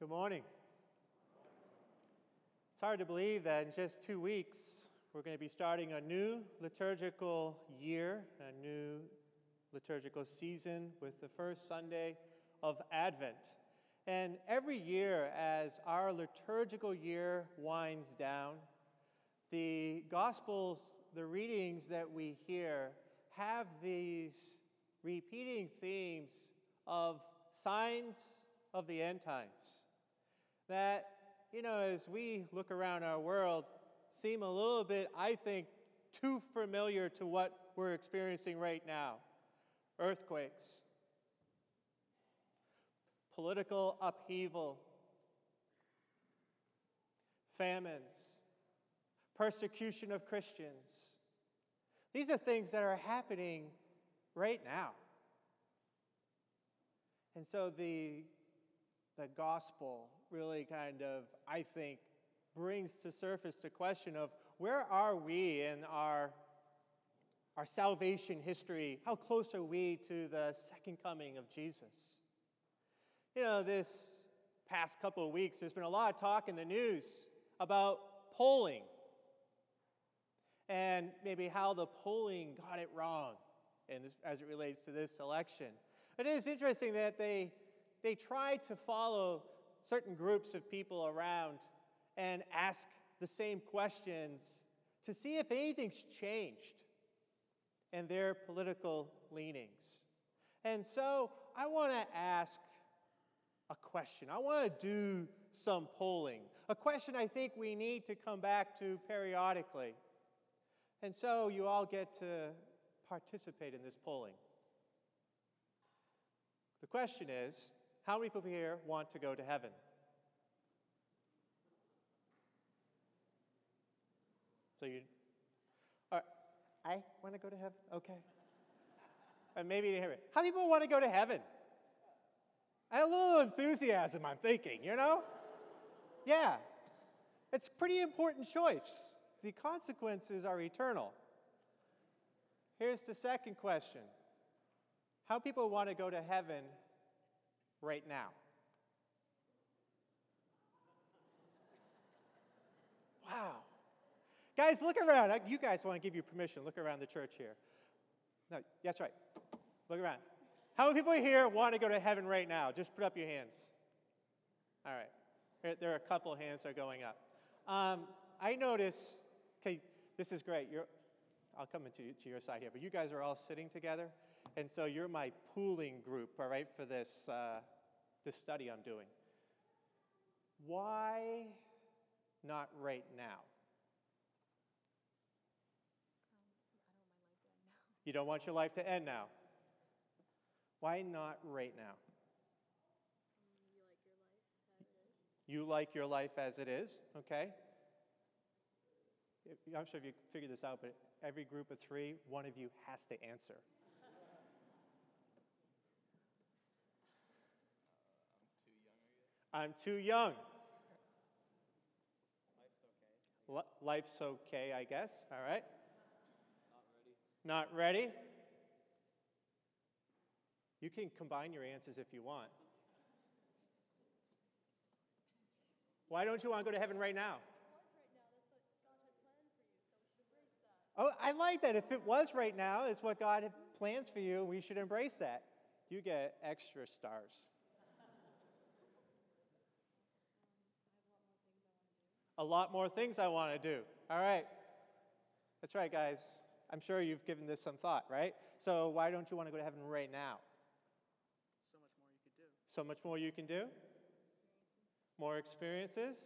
Good morning. It's hard to believe that in just two weeks we're going to be starting a new liturgical year, a new liturgical season with the first Sunday of Advent. And every year, as our liturgical year winds down, the Gospels, the readings that we hear, have these repeating themes of signs of the end times. That, you know, as we look around our world, seem a little bit, I think, too familiar to what we're experiencing right now earthquakes, political upheaval, famines, persecution of Christians. These are things that are happening right now. And so the, the gospel really kind of, I think, brings to surface the question of where are we in our, our salvation history? How close are we to the second coming of Jesus? You know, this past couple of weeks, there's been a lot of talk in the news about polling and maybe how the polling got it wrong and as it relates to this election. It is interesting that they, they try to follow certain groups of people around and ask the same questions to see if anything's changed in their political leanings. And so I want to ask a question. I want to do some polling. A question I think we need to come back to periodically. And so you all get to participate in this polling. The question is how many people here want to go to heaven? So you, uh, I want to go to heaven? Okay. And maybe you hear it. How many people want to go to heaven? a little enthusiasm, I'm thinking, you know? Yeah. It's a pretty important choice. The consequences are eternal. Here's the second question how people want to go to heaven right now. Wow. Guys, look around. You guys want to give you permission. Look around the church here. No, that's right. Look around. How many people here want to go to heaven right now? Just put up your hands. All right. There, are a couple hands that are going up. Um, I notice, okay, this is great. You're, I'll come into to your side here, but you guys are all sitting together. And so you're my pooling group, all right, for this, uh, this study I'm doing. Why not right now? You don't want your life to end now. Why not right now? You like your life as it is, You like your life as it is, okay? I'm sure if you figured this out, but every group of three, one of you has to answer. I'm too young. Life's okay. Life's okay, I guess. All right. Not ready. Not ready? You can combine your answers if you want. Why don't you want to go to heaven right now? Oh, I like that. If it was right now, it's what God had plans for you. We should embrace that. You get extra stars. A lot more things I want to do. All right. That's right, guys. I'm sure you've given this some thought, right? So why don't you want to go to heaven right now? So much more you could do. So much more you can do? More experiences?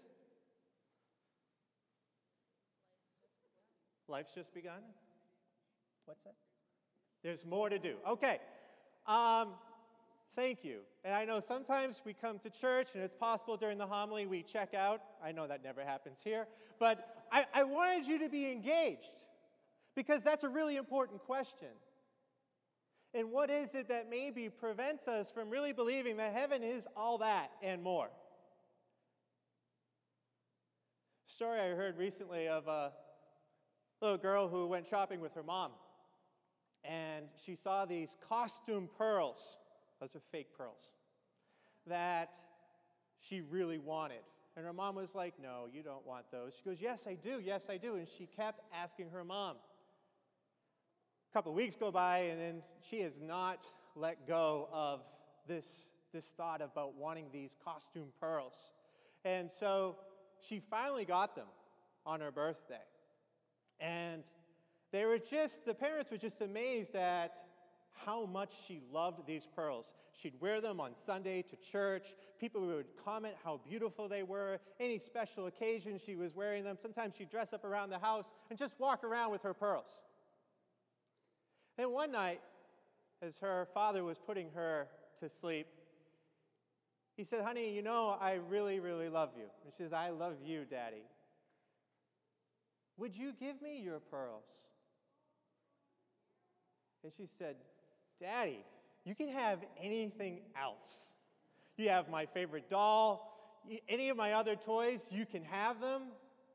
Life's just begun? What's that? There's more to do. Okay. Um, thank you. And I know sometimes we come to church and it's possible during the homily we check out. I know that never happens here. But I, I wanted you to be engaged because that's a really important question. And what is it that maybe prevents us from really believing that heaven is all that and more? Story I heard recently of a little girl who went shopping with her mom. And she saw these costume pearls those are fake pearls. That she really wanted. And her mom was like, No, you don't want those. She goes, Yes, I do. Yes, I do. And she kept asking her mom. A couple of weeks go by, and then she has not let go of this, this thought about wanting these costume pearls. And so she finally got them on her birthday. And they were just, the parents were just amazed at how much she loved these pearls. She'd wear them on Sunday to church. People would comment how beautiful they were. Any special occasion, she was wearing them. Sometimes she'd dress up around the house and just walk around with her pearls. And one night, as her father was putting her to sleep, he said, Honey, you know, I really, really love you. And she says, I love you, Daddy. Would you give me your pearls? And she said, Daddy, you can have anything else. You have my favorite doll, any of my other toys, you can have them,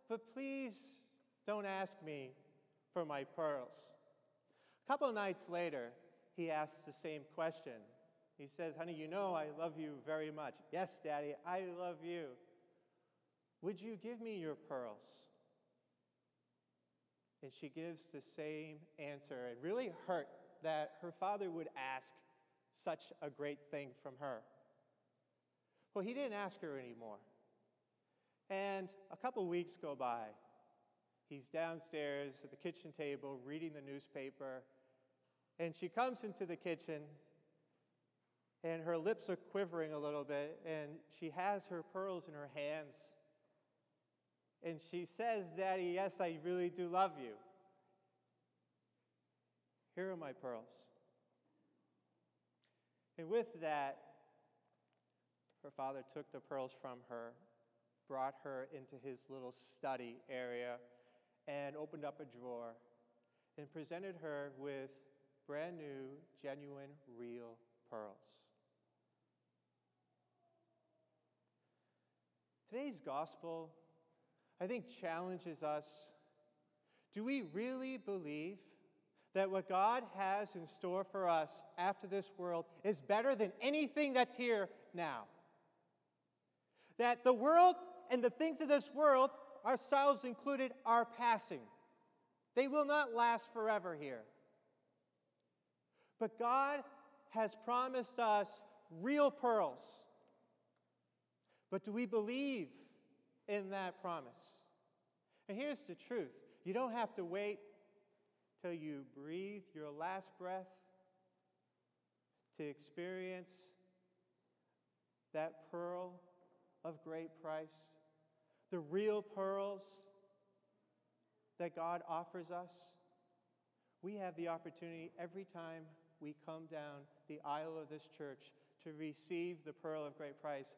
but please don't ask me for my pearls. A couple nights later, he asks the same question. He says, Honey, you know I love you very much. Yes, Daddy, I love you. Would you give me your pearls? And she gives the same answer. It really hurt that her father would ask such a great thing from her. Well, he didn't ask her anymore. And a couple weeks go by. He's downstairs at the kitchen table reading the newspaper. And she comes into the kitchen, and her lips are quivering a little bit, and she has her pearls in her hands. And she says, Daddy, yes, I really do love you. Here are my pearls. And with that, her father took the pearls from her, brought her into his little study area, and opened up a drawer and presented her with brand new, genuine, real pearls. Today's gospel, I think, challenges us. Do we really believe that what God has in store for us after this world is better than anything that's here now. That the world and the things of this world, ourselves included, are passing. They will not last forever here. But God has promised us real pearls. But do we believe in that promise? And here's the truth you don't have to wait till you breathe your last breath to experience that pearl of great price, the real pearls that God offers us. We have the opportunity every time we come down the aisle of this church to receive the pearl of great price,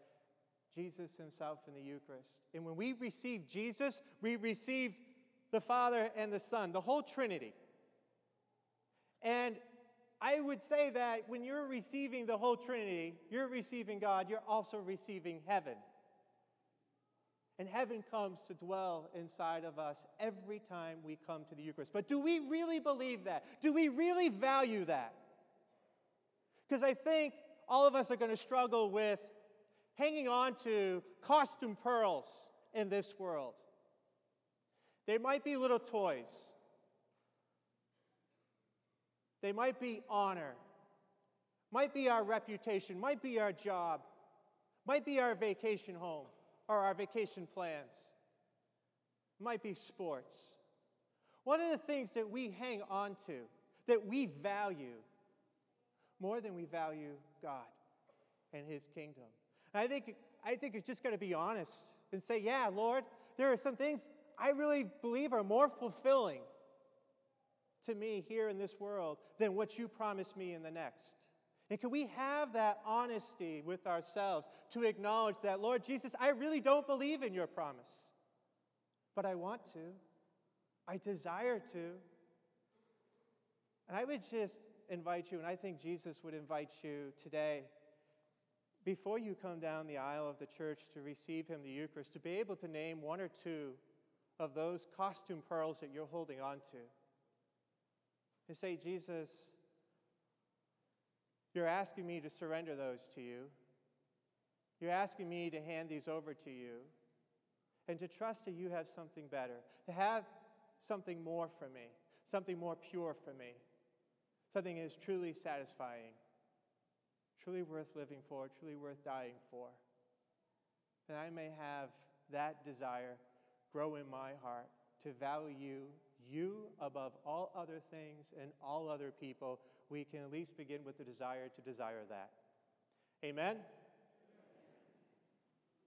Jesus Himself in the Eucharist. And when we receive Jesus, we receive the Father and the Son, the whole Trinity. And I would say that when you're receiving the whole Trinity, you're receiving God, you're also receiving heaven. And heaven comes to dwell inside of us every time we come to the Eucharist. But do we really believe that? Do we really value that? Because I think all of us are going to struggle with hanging on to costume pearls in this world. They might be little toys. They might be honor, might be our reputation, might be our job, might be our vacation home or our vacation plans, might be sports. One of the things that we hang on to, that we value more than we value God and His kingdom. And I think, I think it's just got to be honest and say, yeah, Lord, there are some things I really believe are more fulfilling to me here in this world than what you promise me in the next. And can we have that honesty with ourselves to acknowledge that, Lord Jesus, I really don't believe in your promise, but I want to. I desire to. And I would just invite you, and I think Jesus would invite you today, before you come down the aisle of the church to receive Him, the Eucharist, to be able to name one or two of those costume pearls that you're holding on to to say, Jesus, you're asking me to surrender those to you. You're asking me to hand these over to you and to trust that you have something better, to have something more for me, something more pure for me, something that is truly satisfying, truly worth living for, truly worth dying for. And I may have that desire grow in my heart to value you above all other things and all other people. We can at least begin with the desire to desire that. Amen?